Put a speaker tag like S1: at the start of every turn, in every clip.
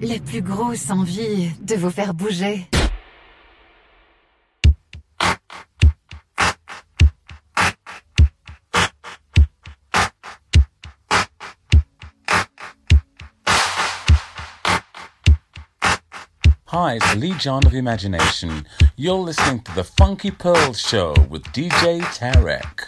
S1: la plus grosse envie de vous faire bouger.
S2: Hi, it's Lee John of Imagination. You're listening to the Funky Pearl Show with DJ Tarek.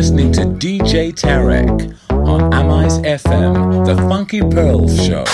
S2: Listening to DJ Tarek on Amis FM, the Funky Pearls Show.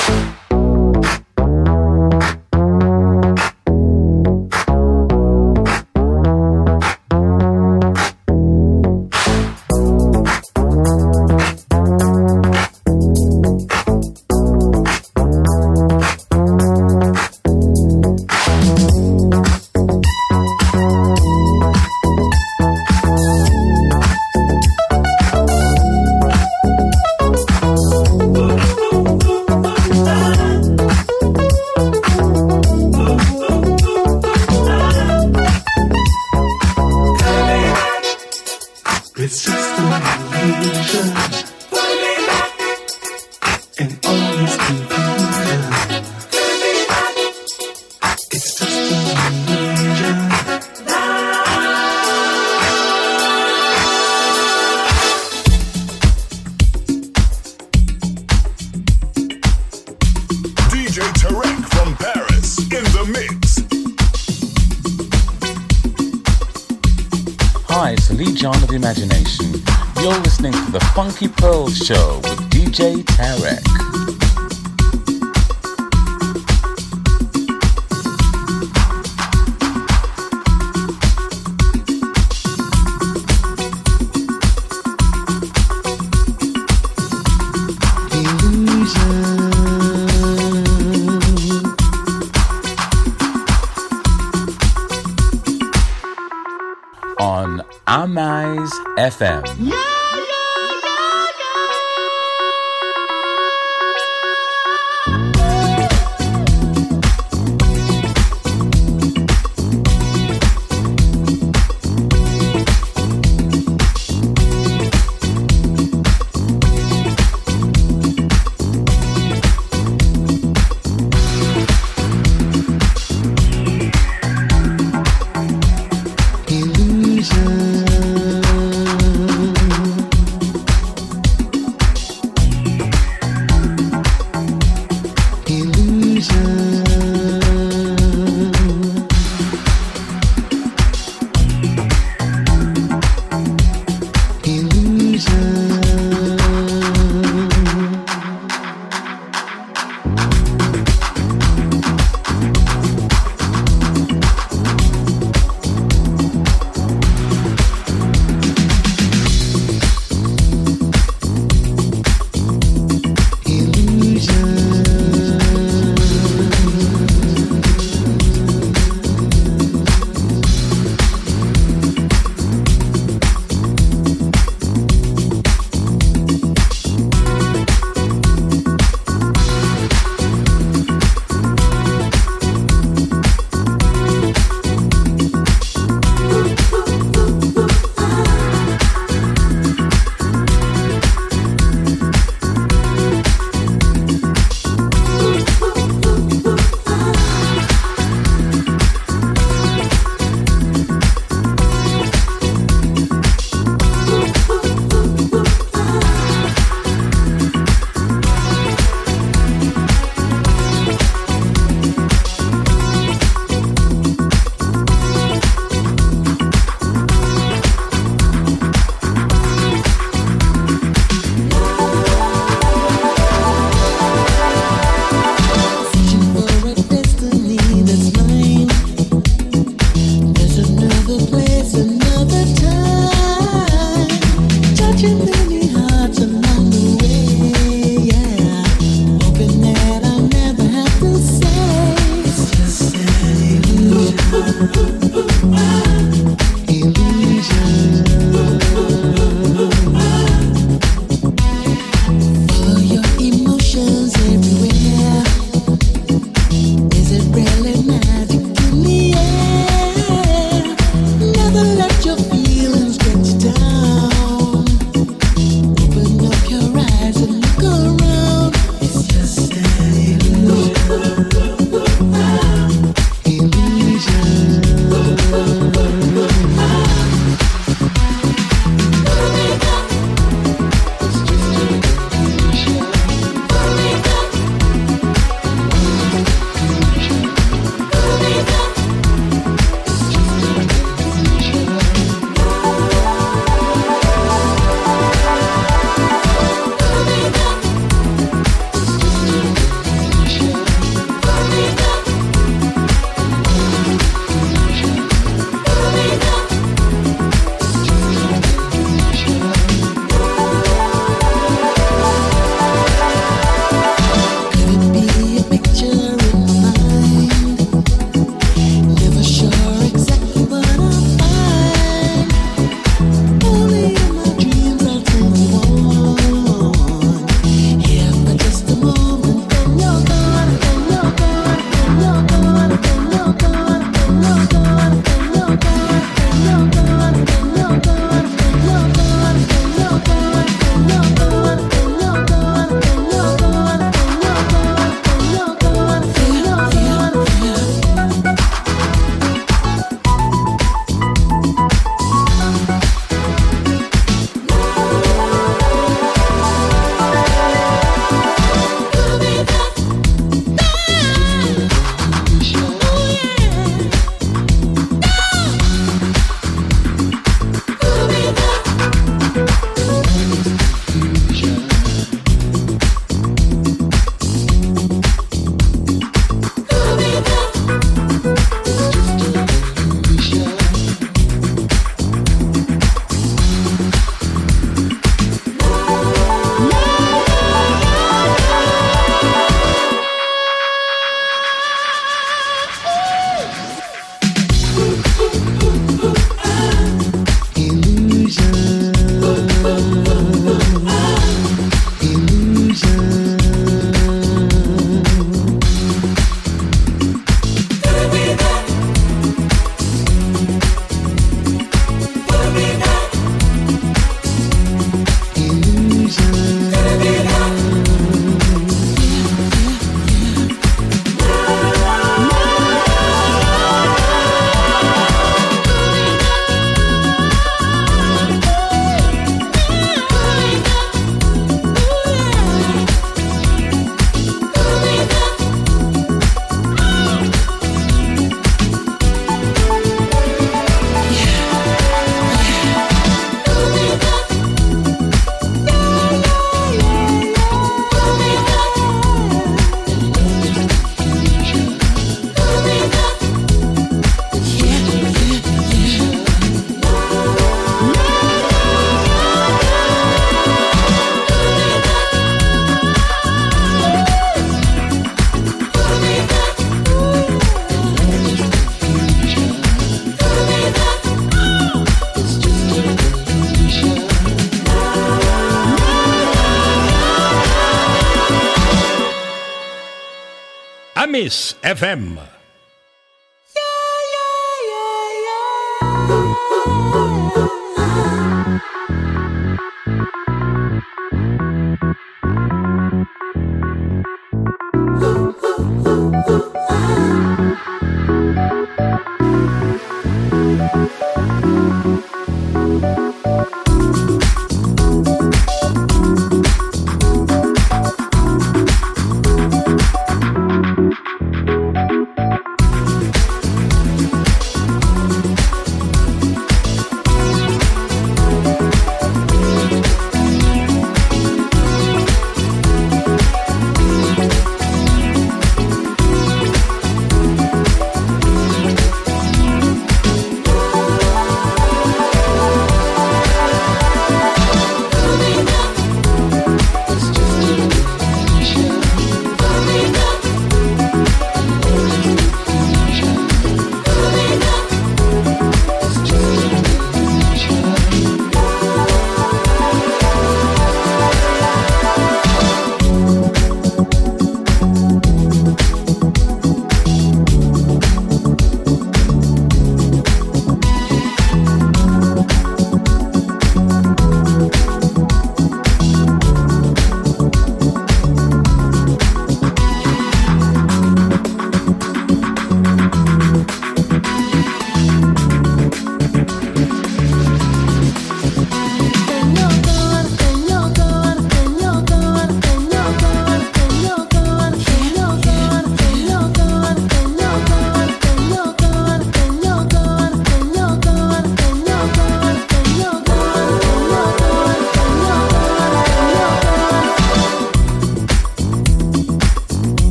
S2: FM.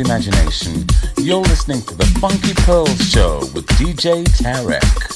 S3: Imagination. You're listening to the Funky Pearls Show with DJ Tarek.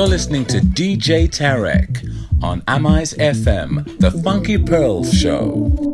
S4: You're listening to DJ Tarek on Amise FM, the Funky Pearls Show.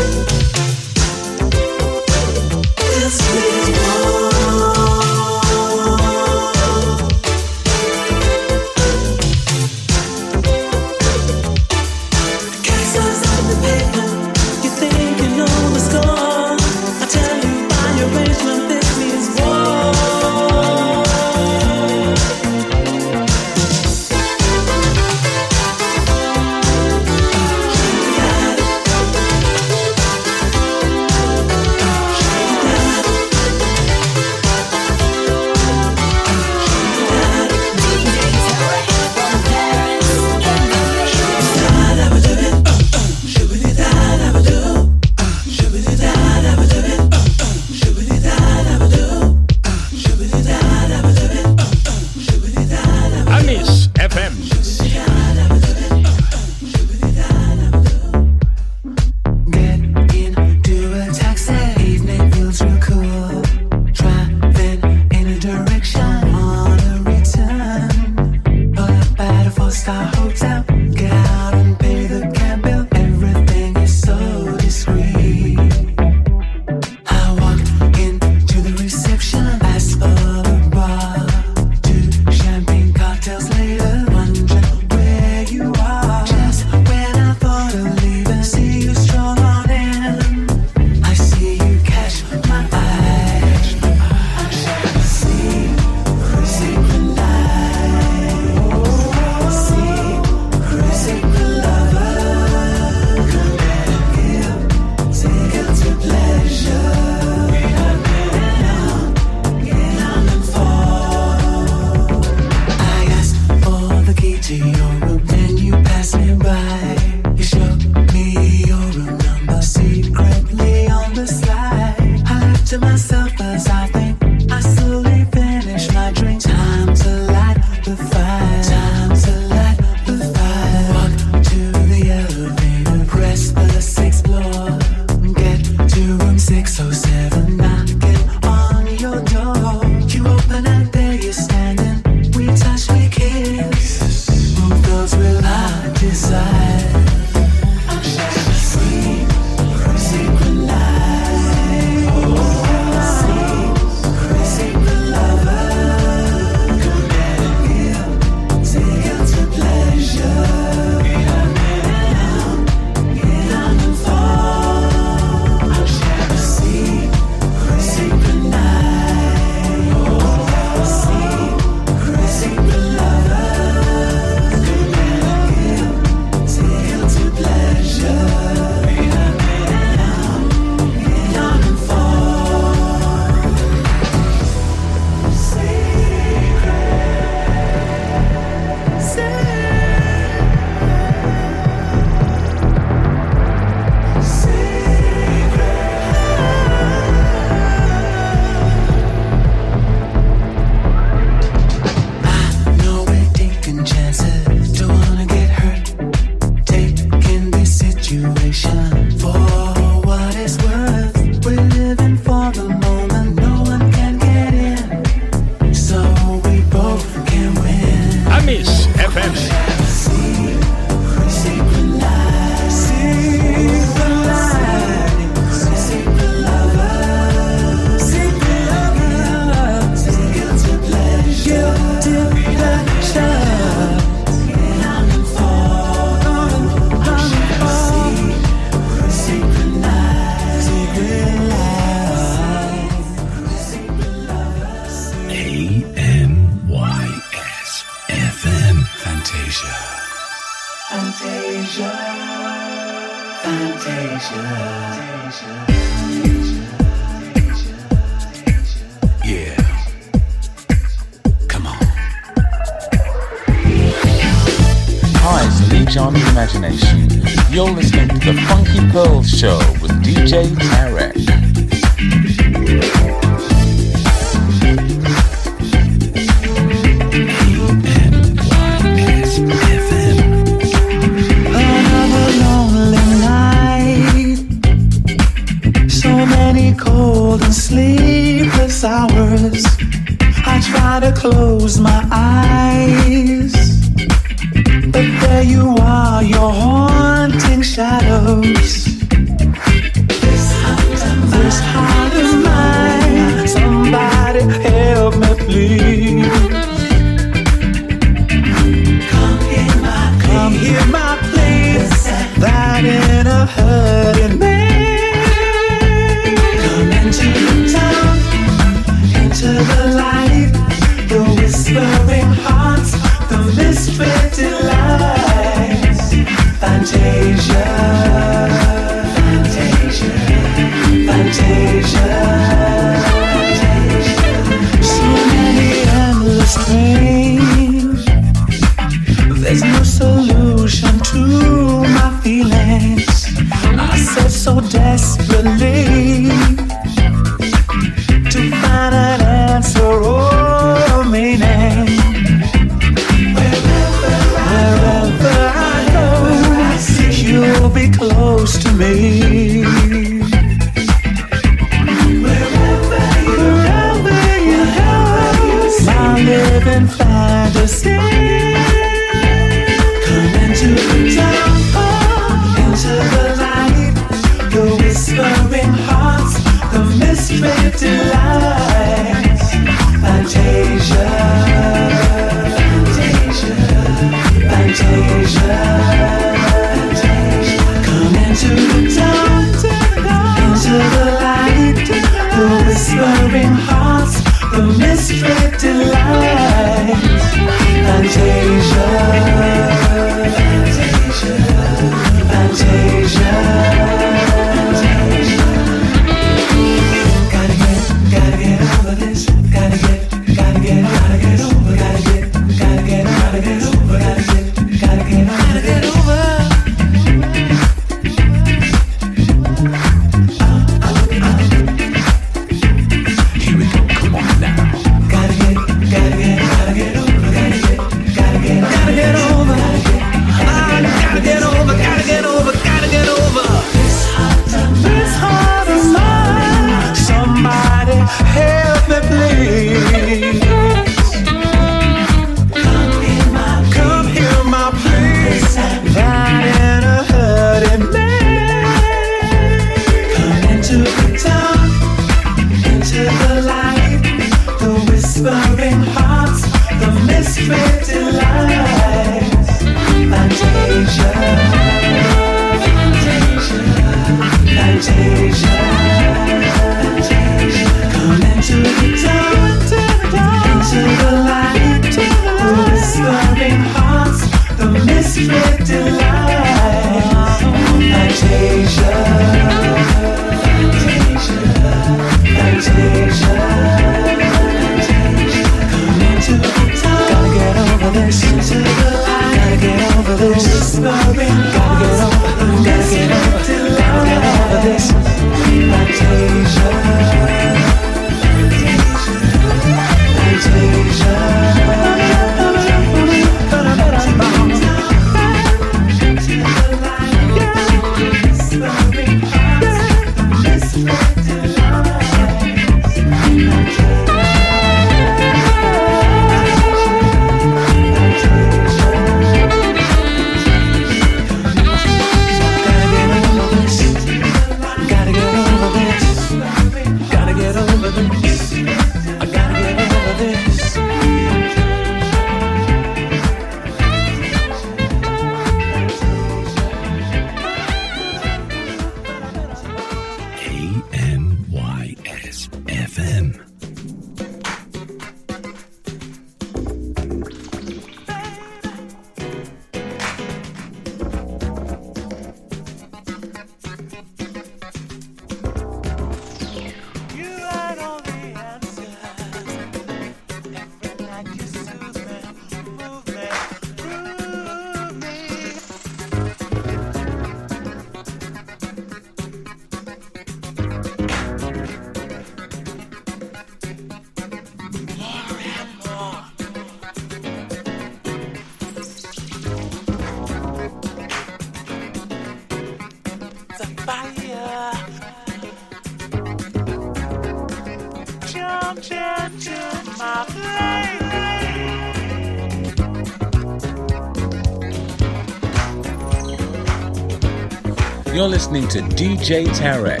S2: To DJ Tarek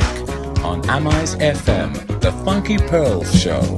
S2: on Amise FM, The Funky Pearls Show.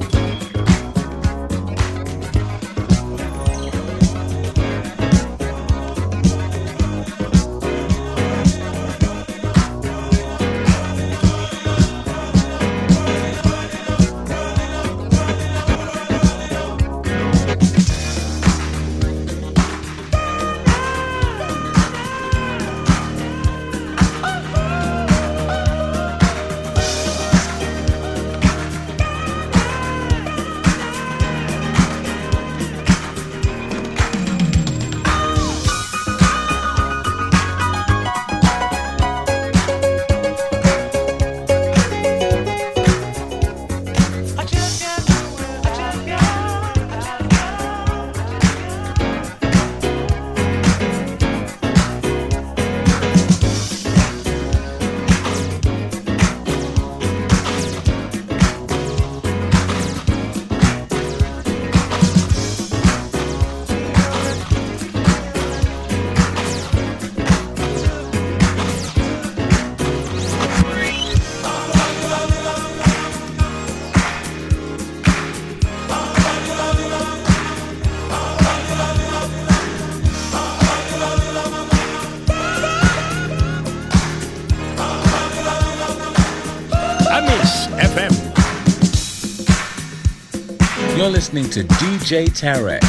S2: Listening to DJ Tarek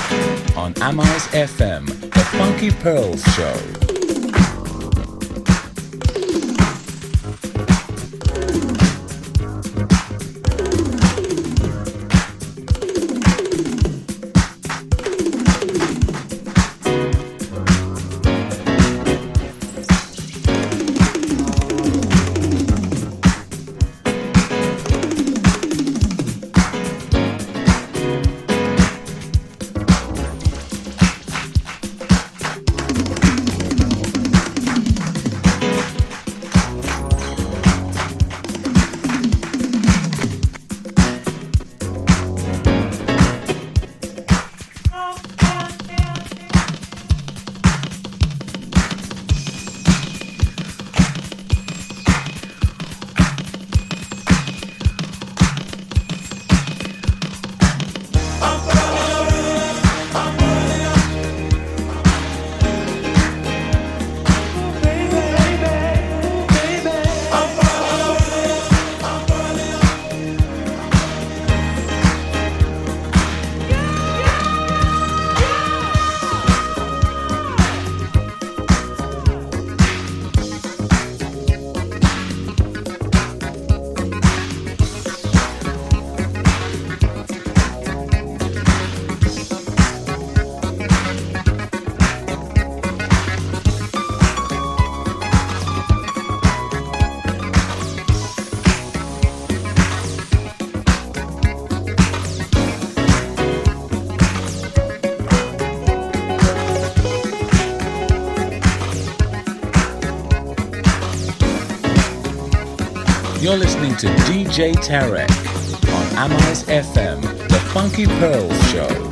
S2: on Amise FM, The Funky Pearls Show.
S4: You're listening to DJ Tarek on Amise FM, the Funky Pearls Show.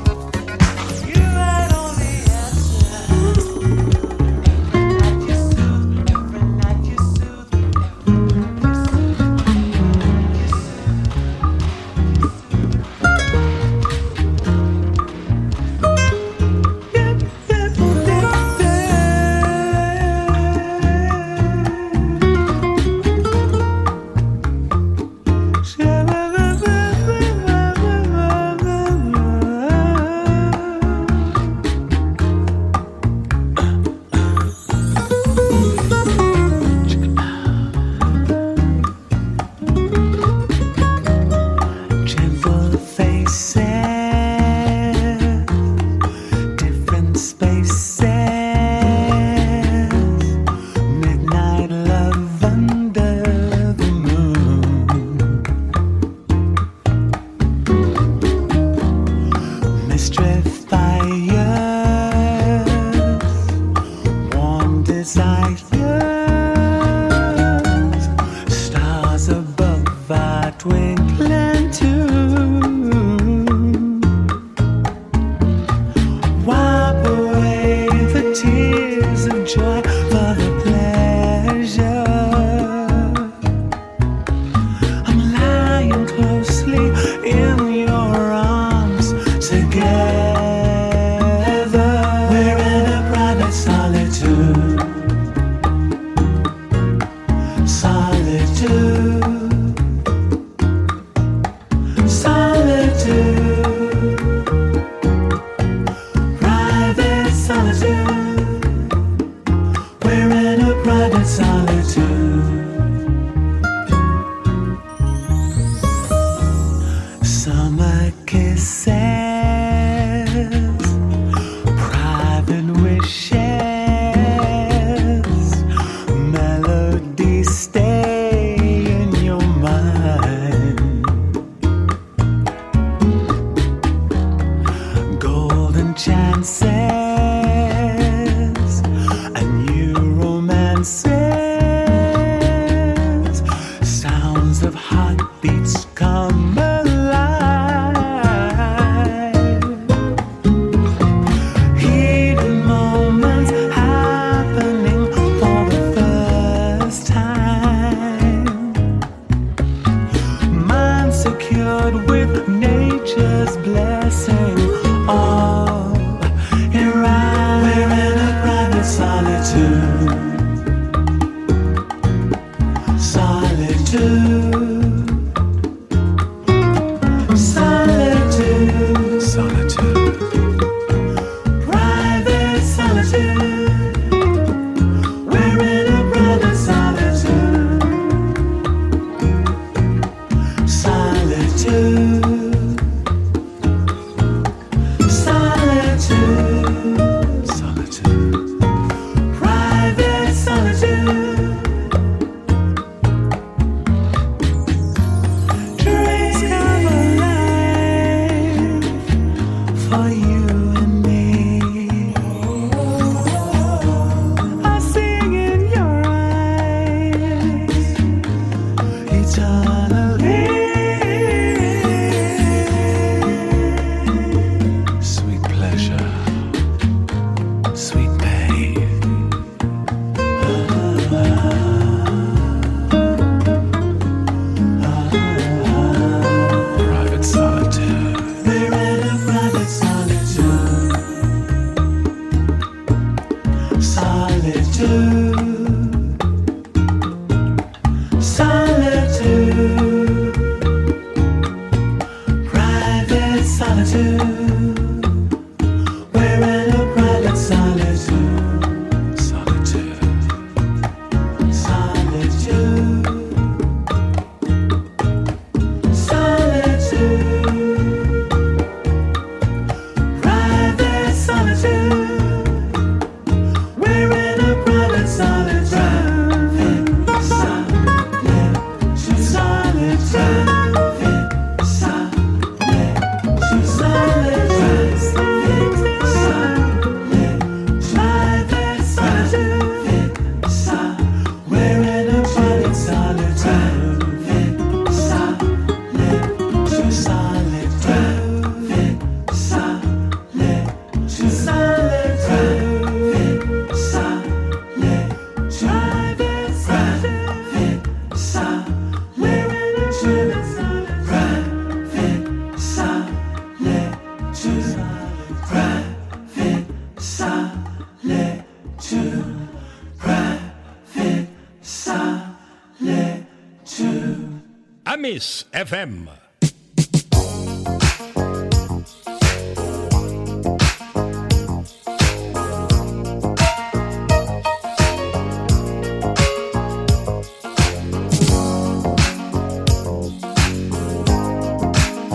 S5: FM.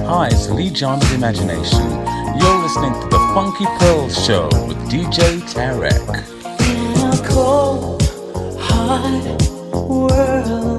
S4: Hi, it's Leee John Imagination. You're listening to The Funky Pearl Show with DJ Tarek.
S6: In a cold, hard world.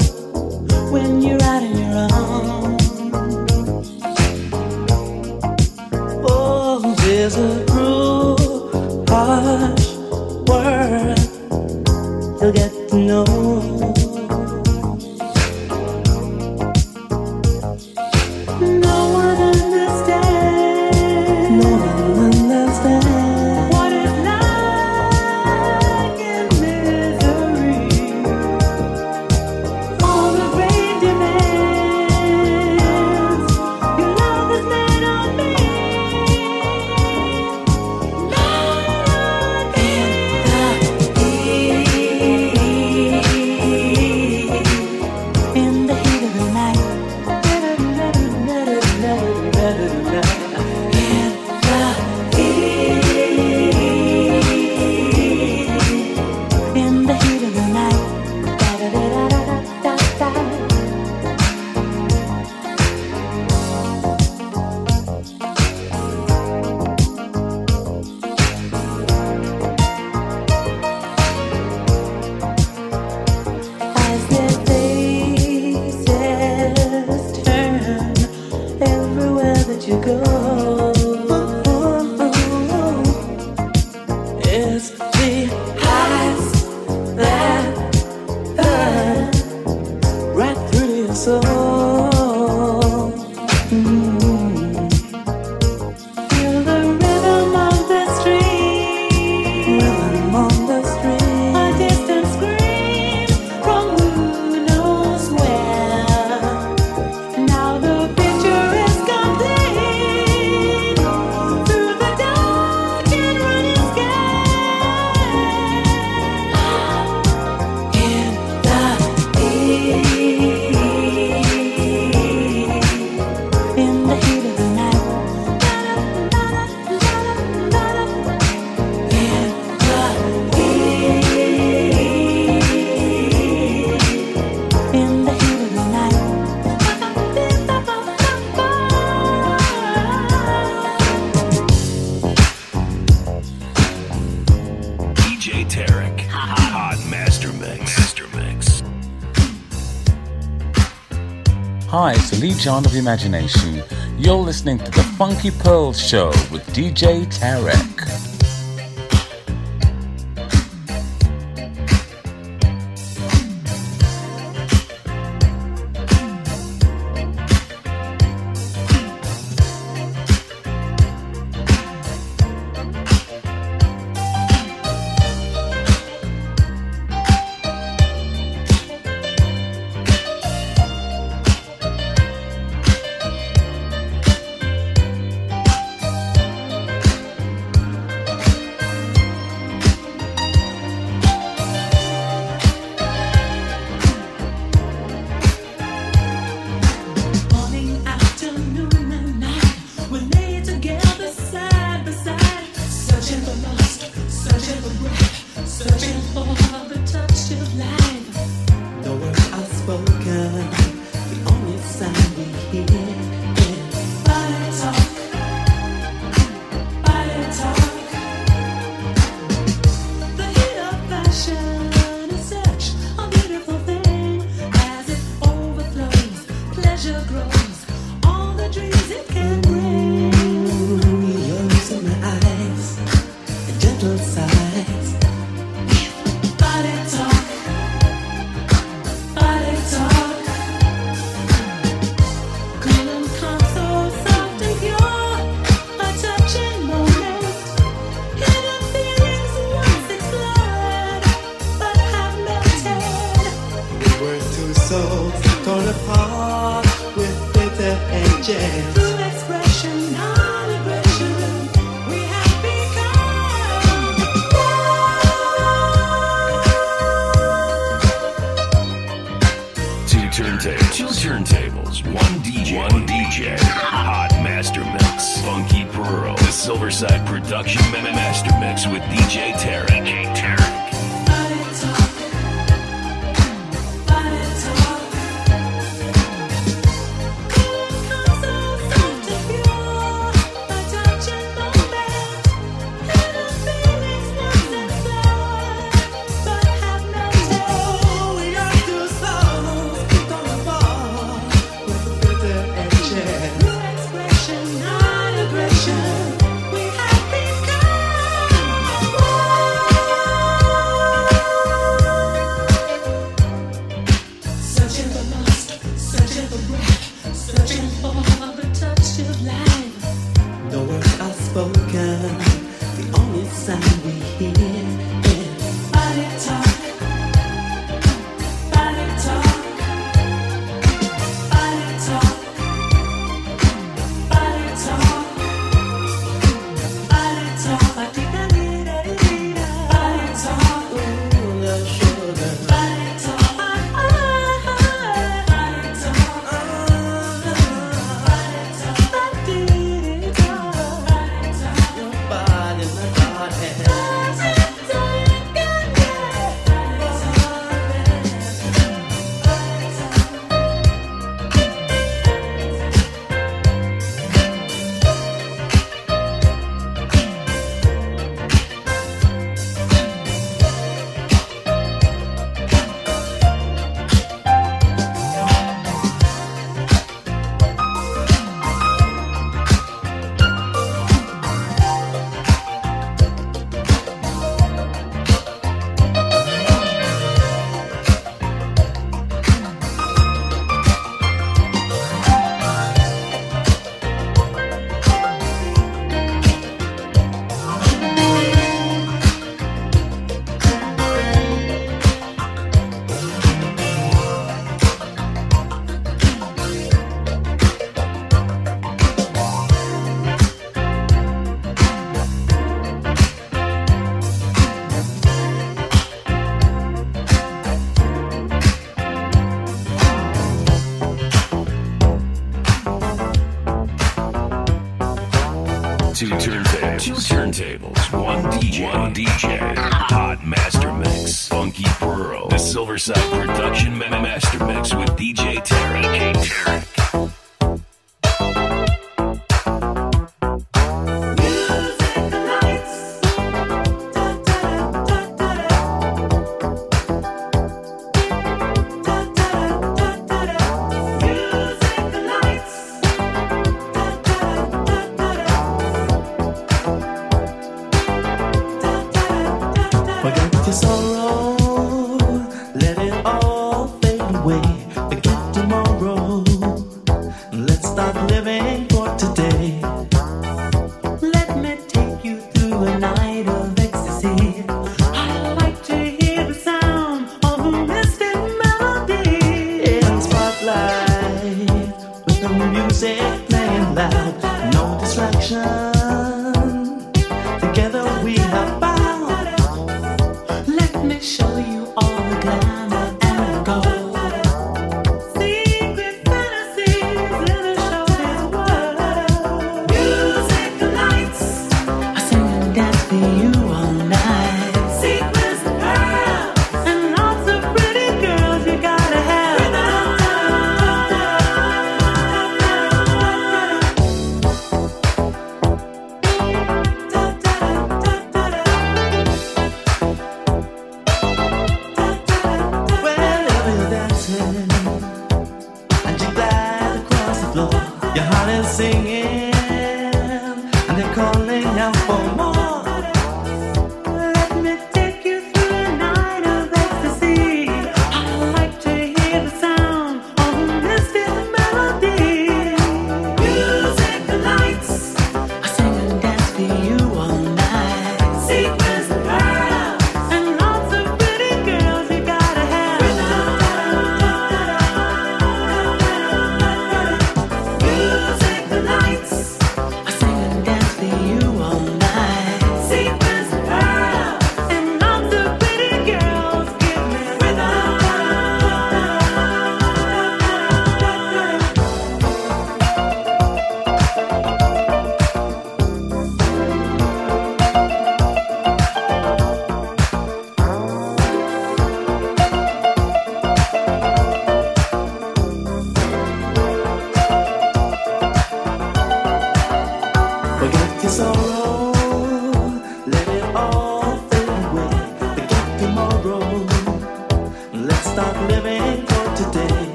S6: Sound of
S4: Imagination. You're listening to The Funky Pearls Show with DJ Tarek.
S7: turntables,
S4: one DJ, one DJ, Hot Master Mix, Funky Pearl, the Silverside Production Master Mix with DJ
S8: T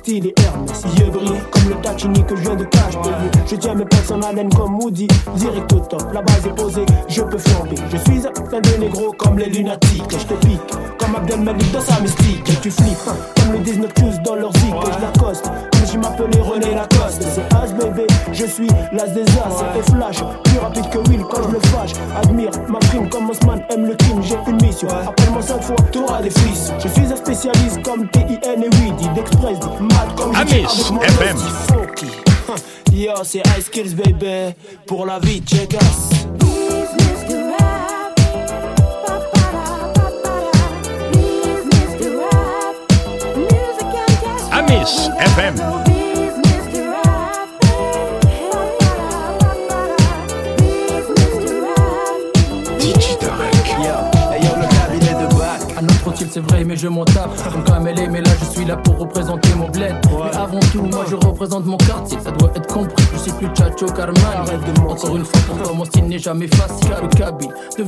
S8: style et herbe
S5: FM.
S8: Yo, c'est Ice Kills, baby. Pour la vie, check us.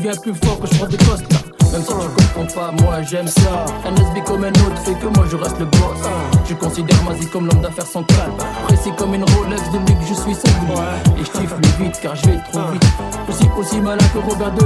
S9: deviens plus fort que je prends des postes. Hein. Même si tu comprends pas, moi j'aime ça. Un SB comme un autre fait que moi je reste le boss. Hein. Tu considères Mazi comme l'homme d'affaires sans. Précis comme une Rolex, depuis que je suis sans Et je tiffe le vite car je vais trop vite. Aussi, aussi malin que Robert De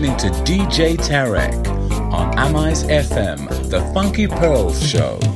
S2: listening to DJ Tarek on Amis FM, the Funky Pearls Show.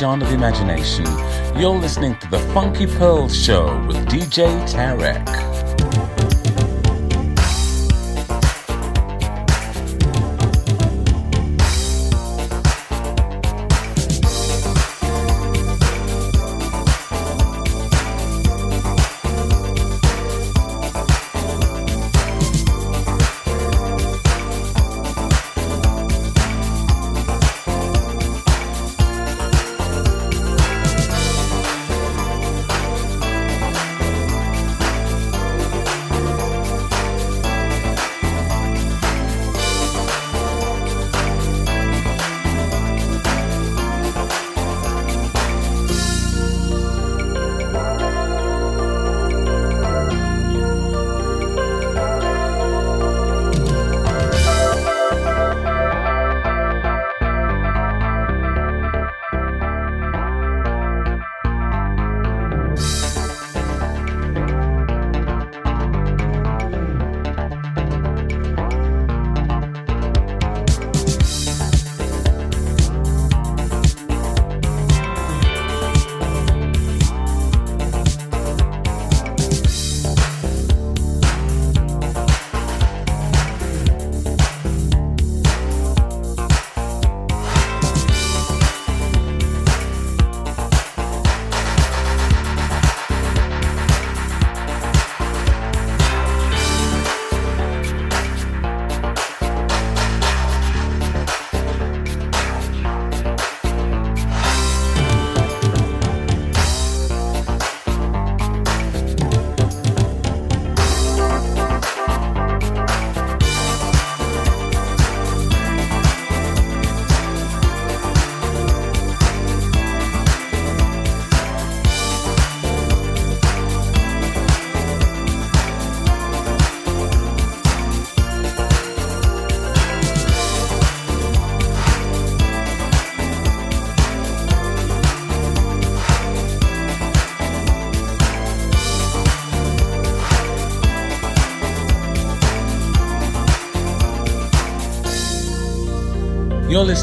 S2: It's of Imagination. You're listening to the Funky Pearls Show with DJ Tarek.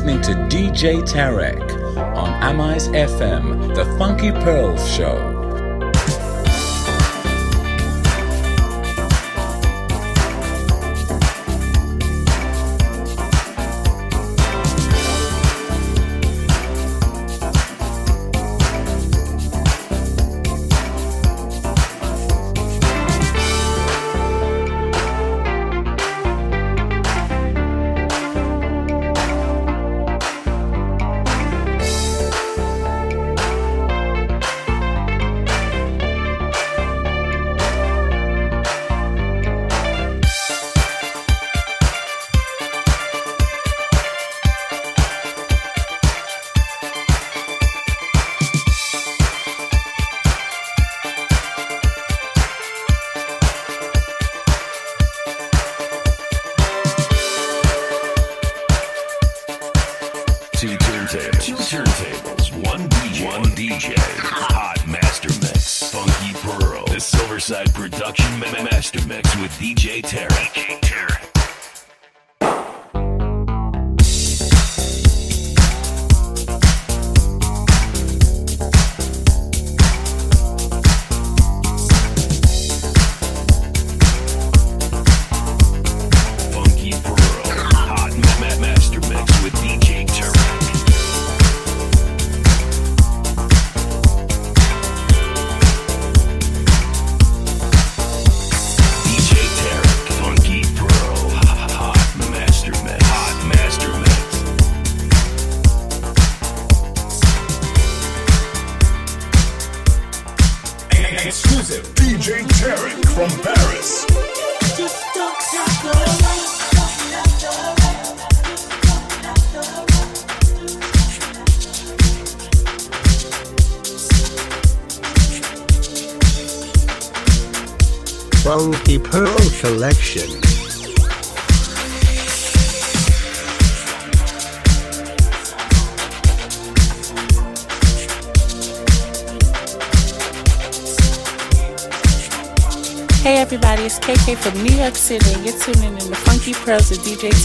S10: listening to DJ Tarek on Amis FM, The Funky Pearls Show.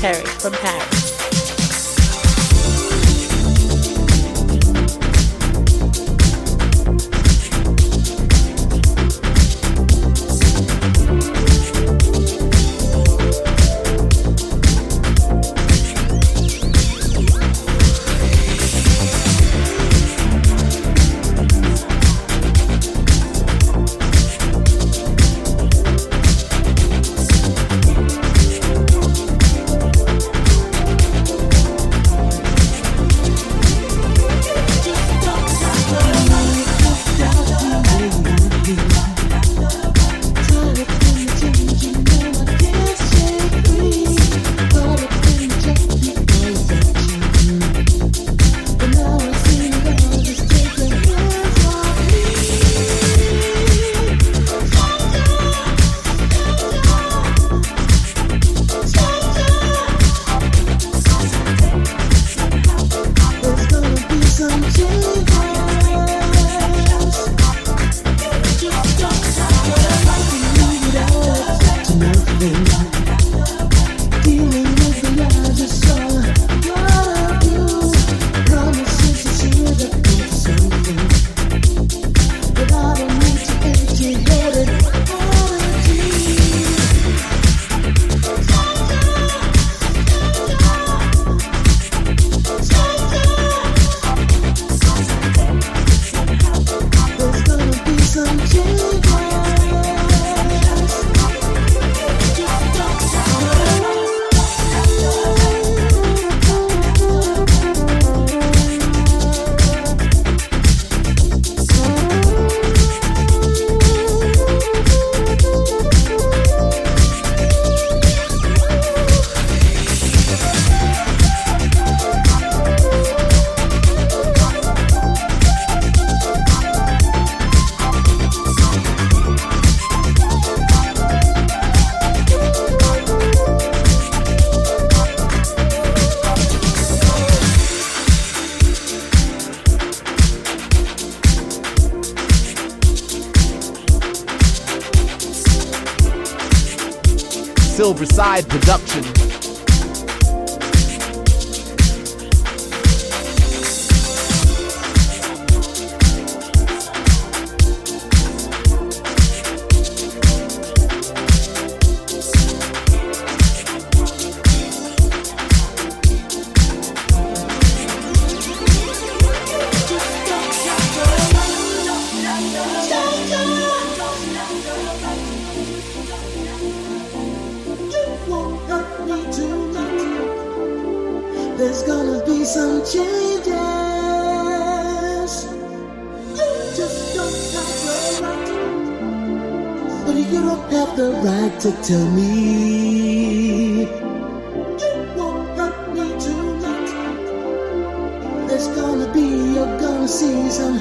S3: Terry from Hack. Tell me. You won't hurt me tonight. There's gonna be, you're gonna see some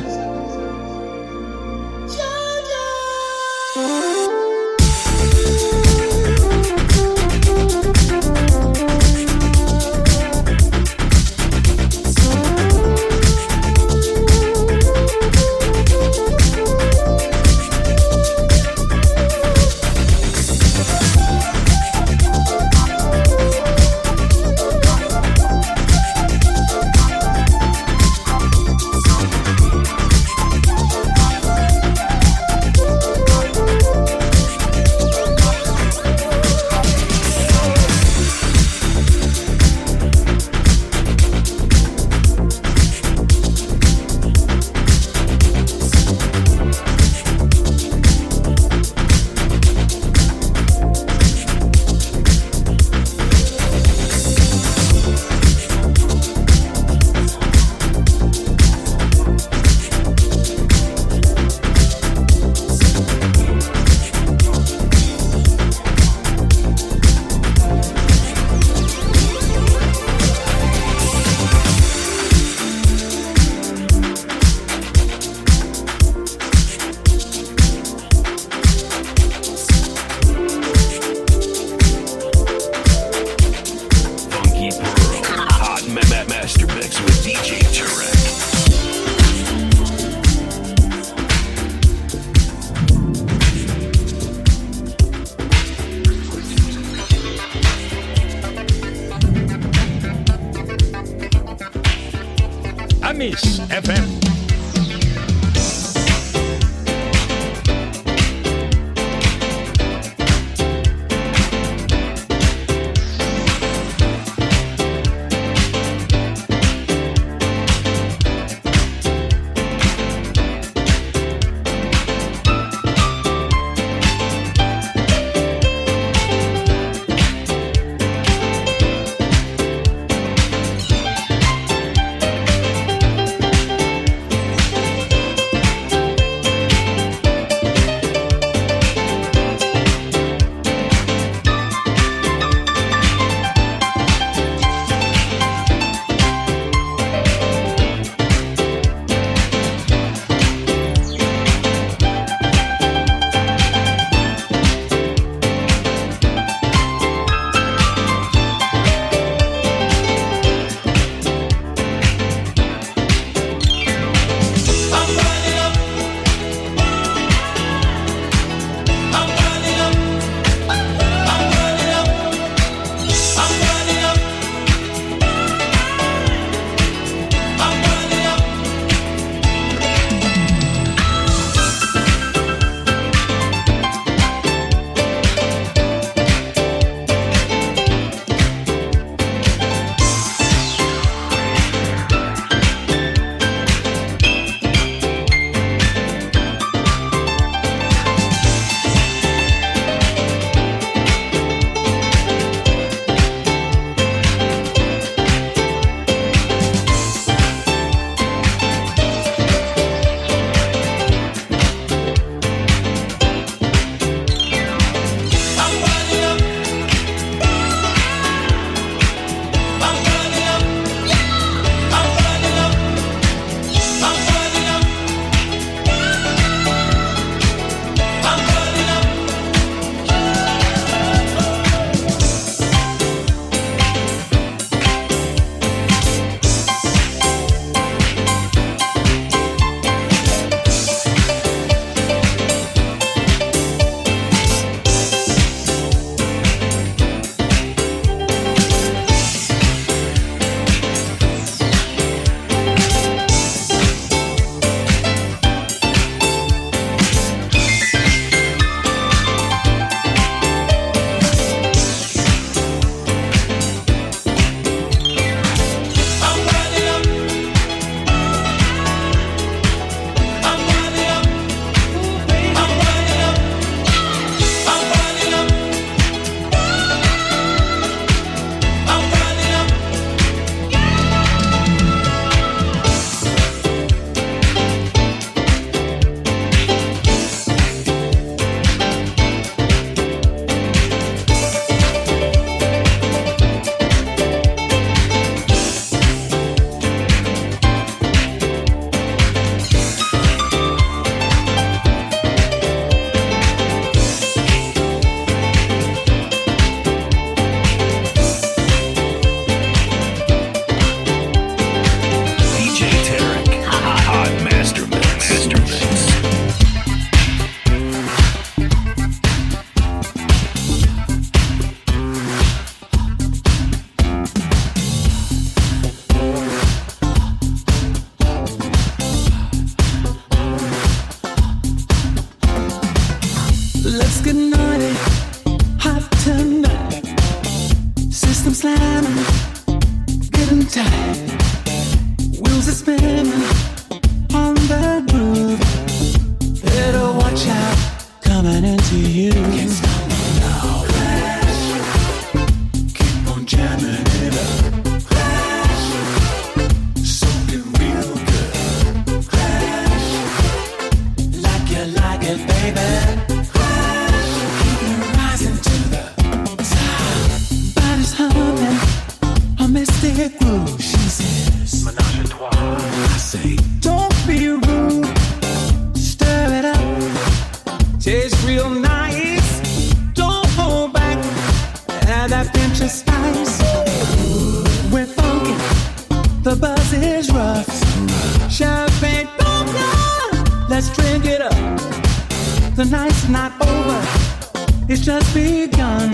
S4: It's just begun.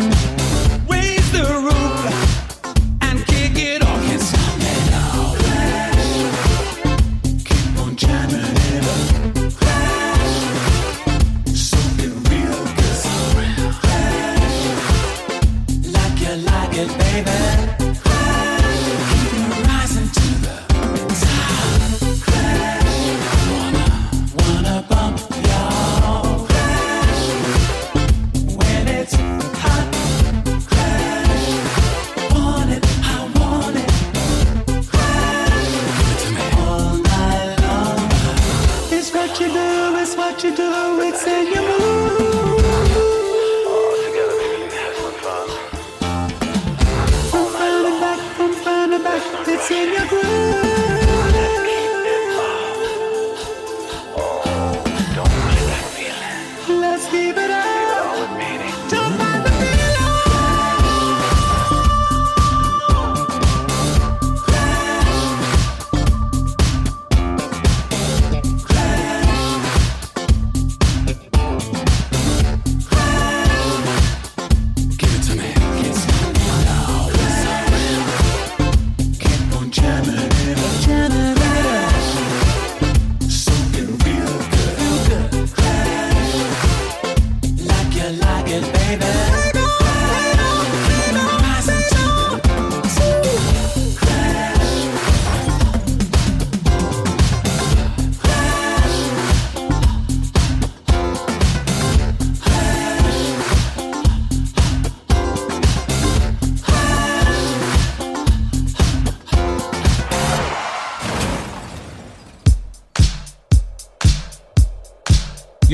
S4: Raise the roof.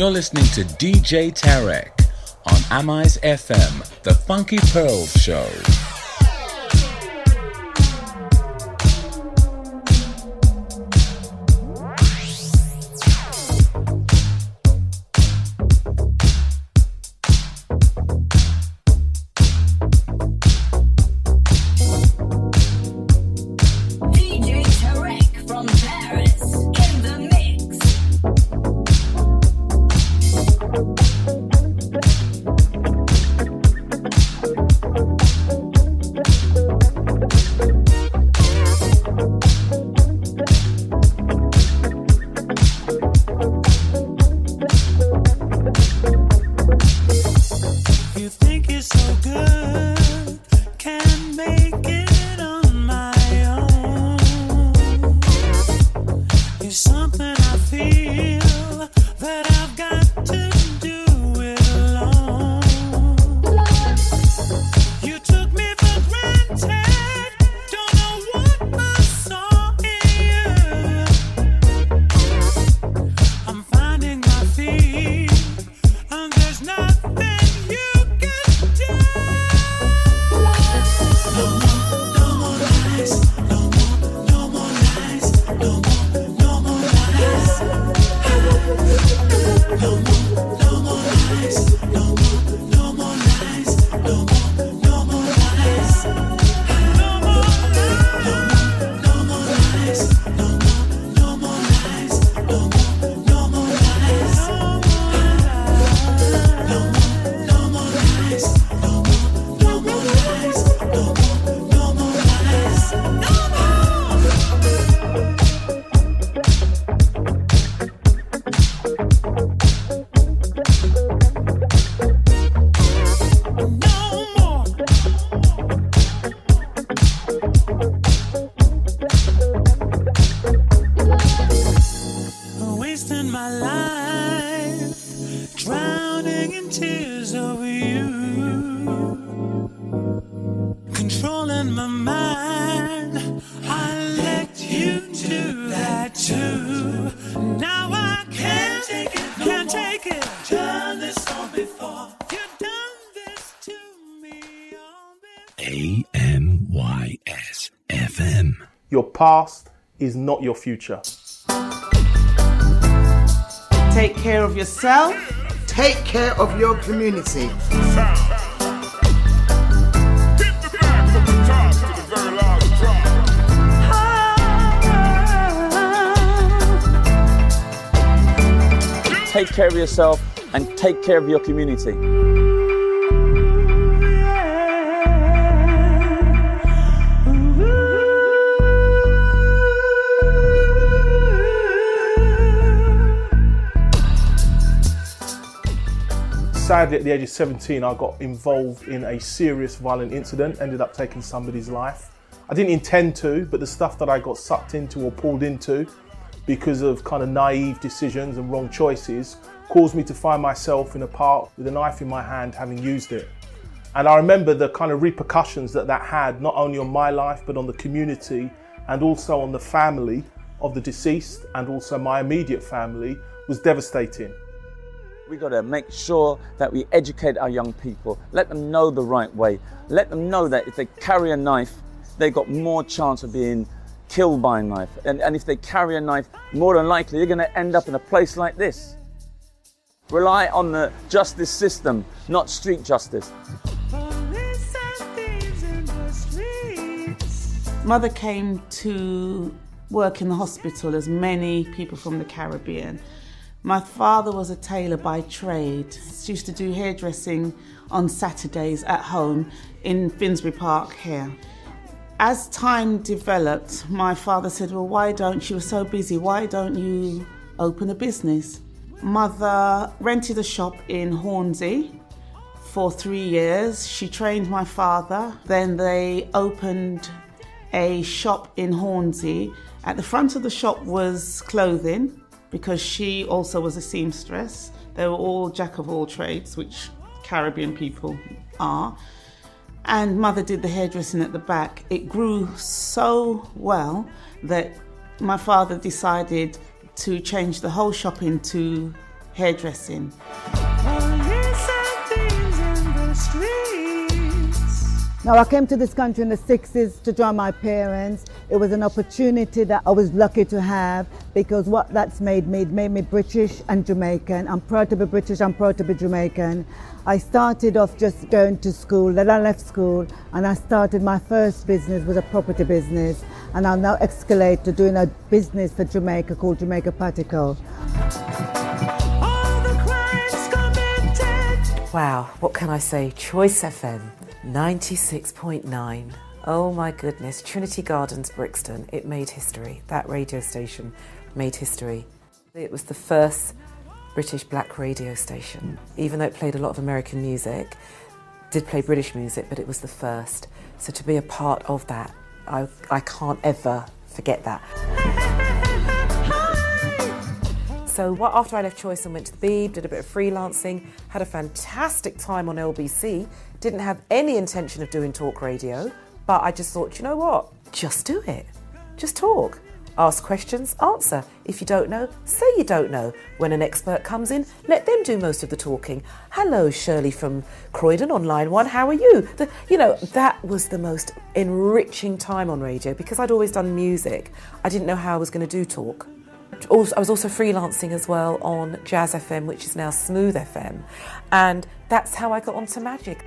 S2: You're listening to DJ Tarek on Amis FM, The Funky Pearls Show.
S11: Is not your future.
S12: Take care of yourself. Take care of your community.
S13: Take care of yourself and take care of your community.
S11: Sadly, at the age of 17, I got involved in a serious violent incident, ended up taking somebody's life. I didn't intend to, but the stuff that I got sucked into or pulled into because of kind of naive decisions and wrong choices caused me to find myself in a park with a knife in my hand having used it. And I remember the kind of repercussions that that had not only on my life but on the community and also on the family of the deceased and also my immediate family was devastating.
S13: We got to make sure that we educate our young people, let them know the right way, let them know that if they carry a knife, they've got more chance of being killed by a knife. And, and if they carry a knife, more than likely you're going to end up in a place like this. Rely on the justice system, not street justice.
S12: Mother came to work in the hospital as many people from the Caribbean. My father was a tailor by trade. He used to do hairdressing on Saturdays at home in Finsbury Park here. As time developed, my father said, Well, why don't you, were so busy, why don't you open a business? Mother rented a shop in Hornsey for three years. She trained my father. Then they opened a shop in Hornsey. At the front of the shop was clothing because she also was a seamstress. They were all jack of all trades, which Caribbean people are. And mother did the hairdressing at the back. It grew so well that my father decided to change the whole shop into hairdressing.
S14: Now, I came to this country in the 60s to join my parents. It was an opportunity that I was lucky to have because what that's made me, it made me British and Jamaican. I'm proud to be British, I'm proud to be Jamaican. I started off just going to school, then I left school and I started my first business was a property business and I'll now escalate to doing a business for Jamaica called Jamaica Patty Co.
S15: Wow, what can I say? Choice FM 96.9. Oh my goodness, Trinity Gardens, Brixton. It made history. That radio station made history. It was the first British black radio station, even though it played a lot of American music, did play British music, but it was the first. So to be a part of that, I, I can't ever forget that. So after I left Choice and went to the Beeb, did a bit of freelancing, had a fantastic time on LBC, didn't have any intention of doing talk radio, but I just thought, you know what? Just do it. Just talk. Ask questions, answer. If you don't know, say you don't know. When an expert comes in, let them do most of the talking. Hello, Shirley from Croydon on line one. How are you? The, you know, that was the most enriching time on radio because I'd always done music. I didn't know how I was going to do talk. Also, I was also freelancing as well on Jazz FM, which is now Smooth FM, and that's how I got onto Magic.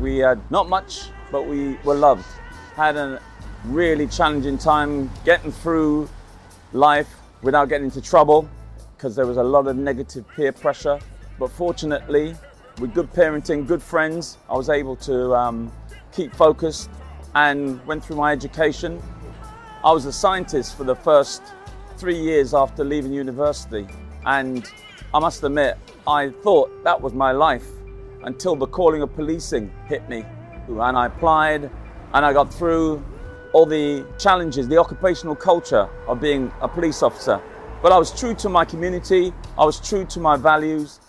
S13: We had not much, but we were loved. Had a really challenging time getting through life without getting into trouble because there was a lot of negative peer pressure. But fortunately, with good parenting, good friends, I was able to um, keep focused and went through my education. I was a scientist for the first three years after leaving university, and I must admit, I thought that was my life until the calling of policing hit me. And I applied and I got through all the challenges, the occupational culture of being a police officer. But I was true to my community, I was true to my values.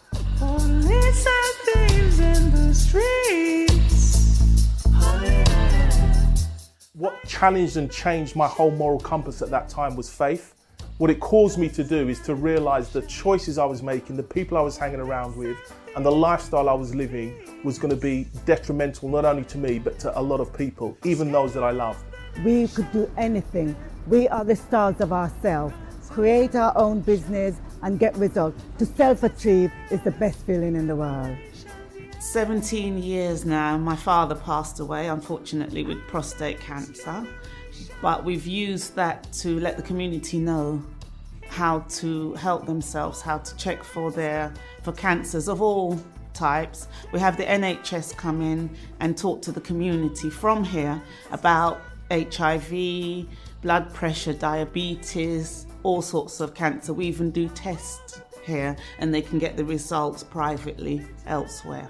S6: What
S11: challenged and changed my whole moral compass at that time was faith. What it caused me to do is to realize the choices I was making, the people I was hanging around with, and the lifestyle I was living was going to be detrimental not only to me but to a lot of people, even those that I love.
S14: We could do anything. We are the stars of ourselves. Create our own business and get results. To self achieve is the best feeling in the world.
S12: 17 years now. My father passed away, unfortunately, with prostate cancer. But we've used that to let the community know how to help themselves, how to check for their for cancers of all types. We have the NHS come in and talk to the community from here about HIV, blood pressure, diabetes, all sorts of cancer. We even do tests here and they can get the results privately elsewhere.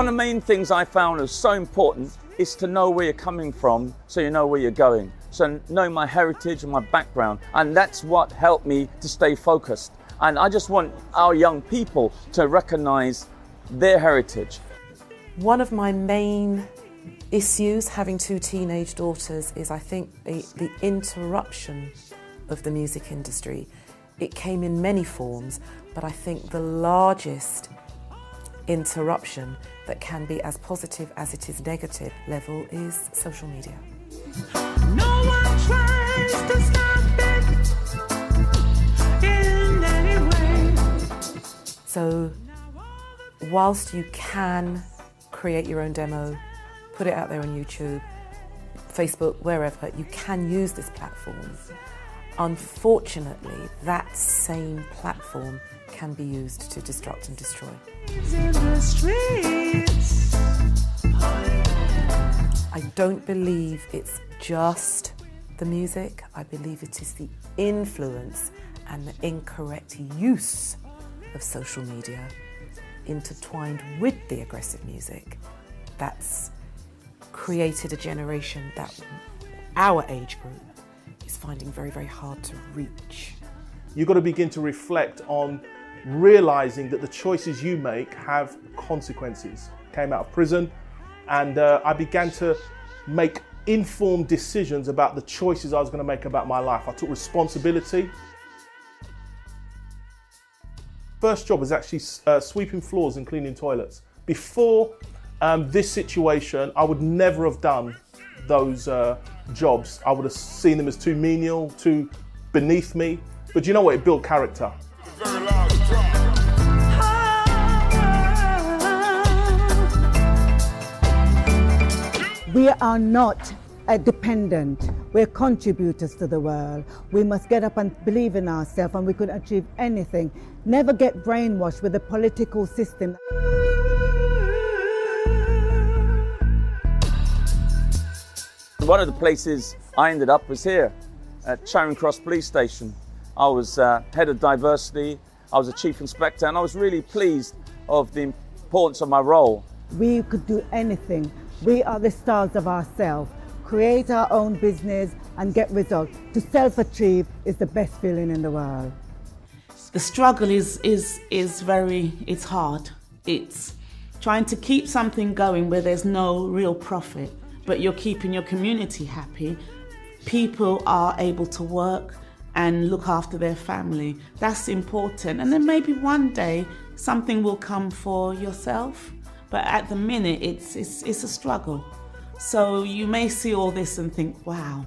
S13: One of the main things I found was so important is to know where you're coming from so you know where you're going. So know my heritage and my background. And that's what helped me to stay focused. And I just want our young people to recognize their heritage.
S15: One of my main issues having two teenage daughters is I think the, the interruption of the music industry. It came in many forms, but I think the largest interruption that can be as positive as it is negative level is social media.
S6: No one tries to stop it in any way.
S15: So, whilst you can create your own demo, put it out there on YouTube, Facebook, wherever, you can use this platform. Unfortunately, that same platform can be used to destruct and destroy. I don't believe it's just the music, I believe it is the influence and the incorrect use of social media intertwined with the aggressive music that's created a generation that our age group is finding very, very hard to reach.
S11: You've got to begin to reflect on realizing that the choices you make have consequences. Came out of prison and uh, I began to make informed decisions about the choices I was going to make about my life. I took responsibility. First job was actually uh, sweeping floors and cleaning toilets. Before um, this situation, I would never have done those uh, jobs. I would have seen them as too menial, too beneath me. But you know what? It built character.
S14: We are not uh, dependent. We're contributors to the world. We must get up and believe in ourselves and we can achieve anything. Never get brainwashed with the political system.
S13: One of the places I ended up was here at Charing Cross Police Station. I was uh, head of diversity, I was a chief inspector, and I was really pleased of the importance of my role.
S14: We could do anything. We are the stars of ourselves. Create our own business and get results. To self achieve is the best feeling in the world.
S12: The struggle is is is very it's hard. It's trying to keep something going where there's no real profit, but you're keeping your community happy. People are able to work and look after their family. That's important. And then maybe one day something will come for yourself. But at the minute it's it's it's a struggle. So you may see all this and think, wow.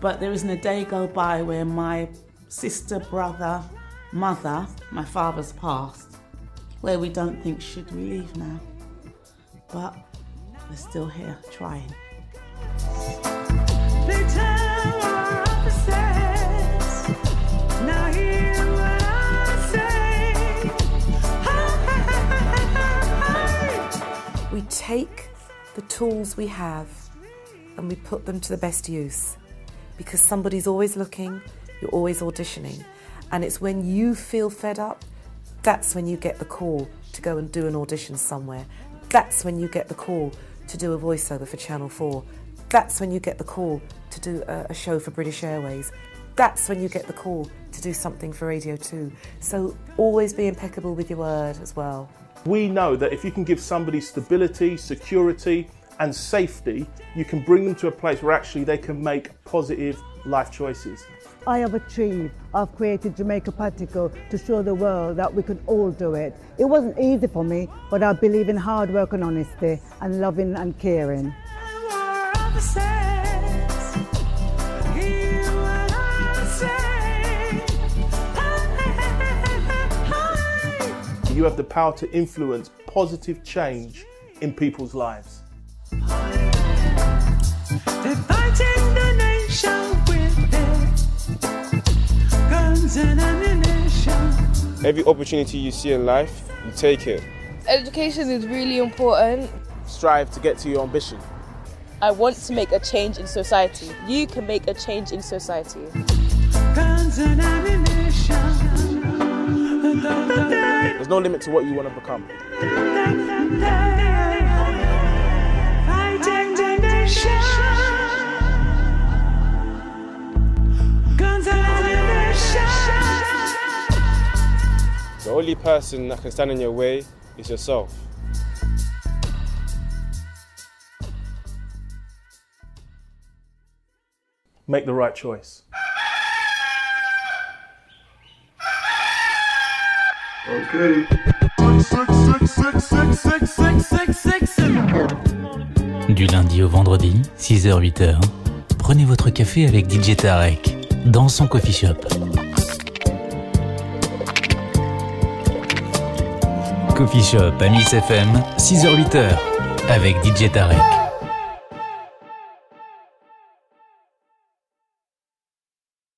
S12: But there isn't a day go by where my sister, brother, mother, my father's passed, where we don't think, should we leave now? But we're still here trying.
S15: We take the tools we have and we put them to the best use because somebody's always looking, you're always auditioning. And it's when you feel fed up, that's when you get the call to go and do an audition somewhere. That's when you get the call to do a voiceover for Channel 4. That's when you get the call to do a, a show for British Airways. That's when you get the call to do something for Radio 2. So always be impeccable with your word as well.
S11: We know that if you can give somebody stability, security, and safety, you can bring them to a place where actually they can make positive life choices.
S14: I have achieved. I've created Jamaica Patty Co to show the world that we can all do it. It wasn't easy for me, but I believe in hard work and honesty and loving and caring.
S11: You have the power to influence positive change in people's lives.
S6: They're fighting the nation with their guns and ammunition.
S16: Every opportunity you see in life, you take it.
S17: Education is really important.
S16: Strive to get to your ambition.
S17: I want to make a change in society. You can make a change in society.
S6: Guns and ammunition.
S16: There's no limit to what you want to become.
S6: Fighting the nation. Guns and ammunition.
S16: The only person that can stand in your way is yourself.
S11: Make the right choice.
S18: Du lundi au vendredi, 6h-8h, prenez votre café avec DJ Tarek dans son coffee shop. Coffee Shop à Miss FM, 6h-8h avec DJ Tarek.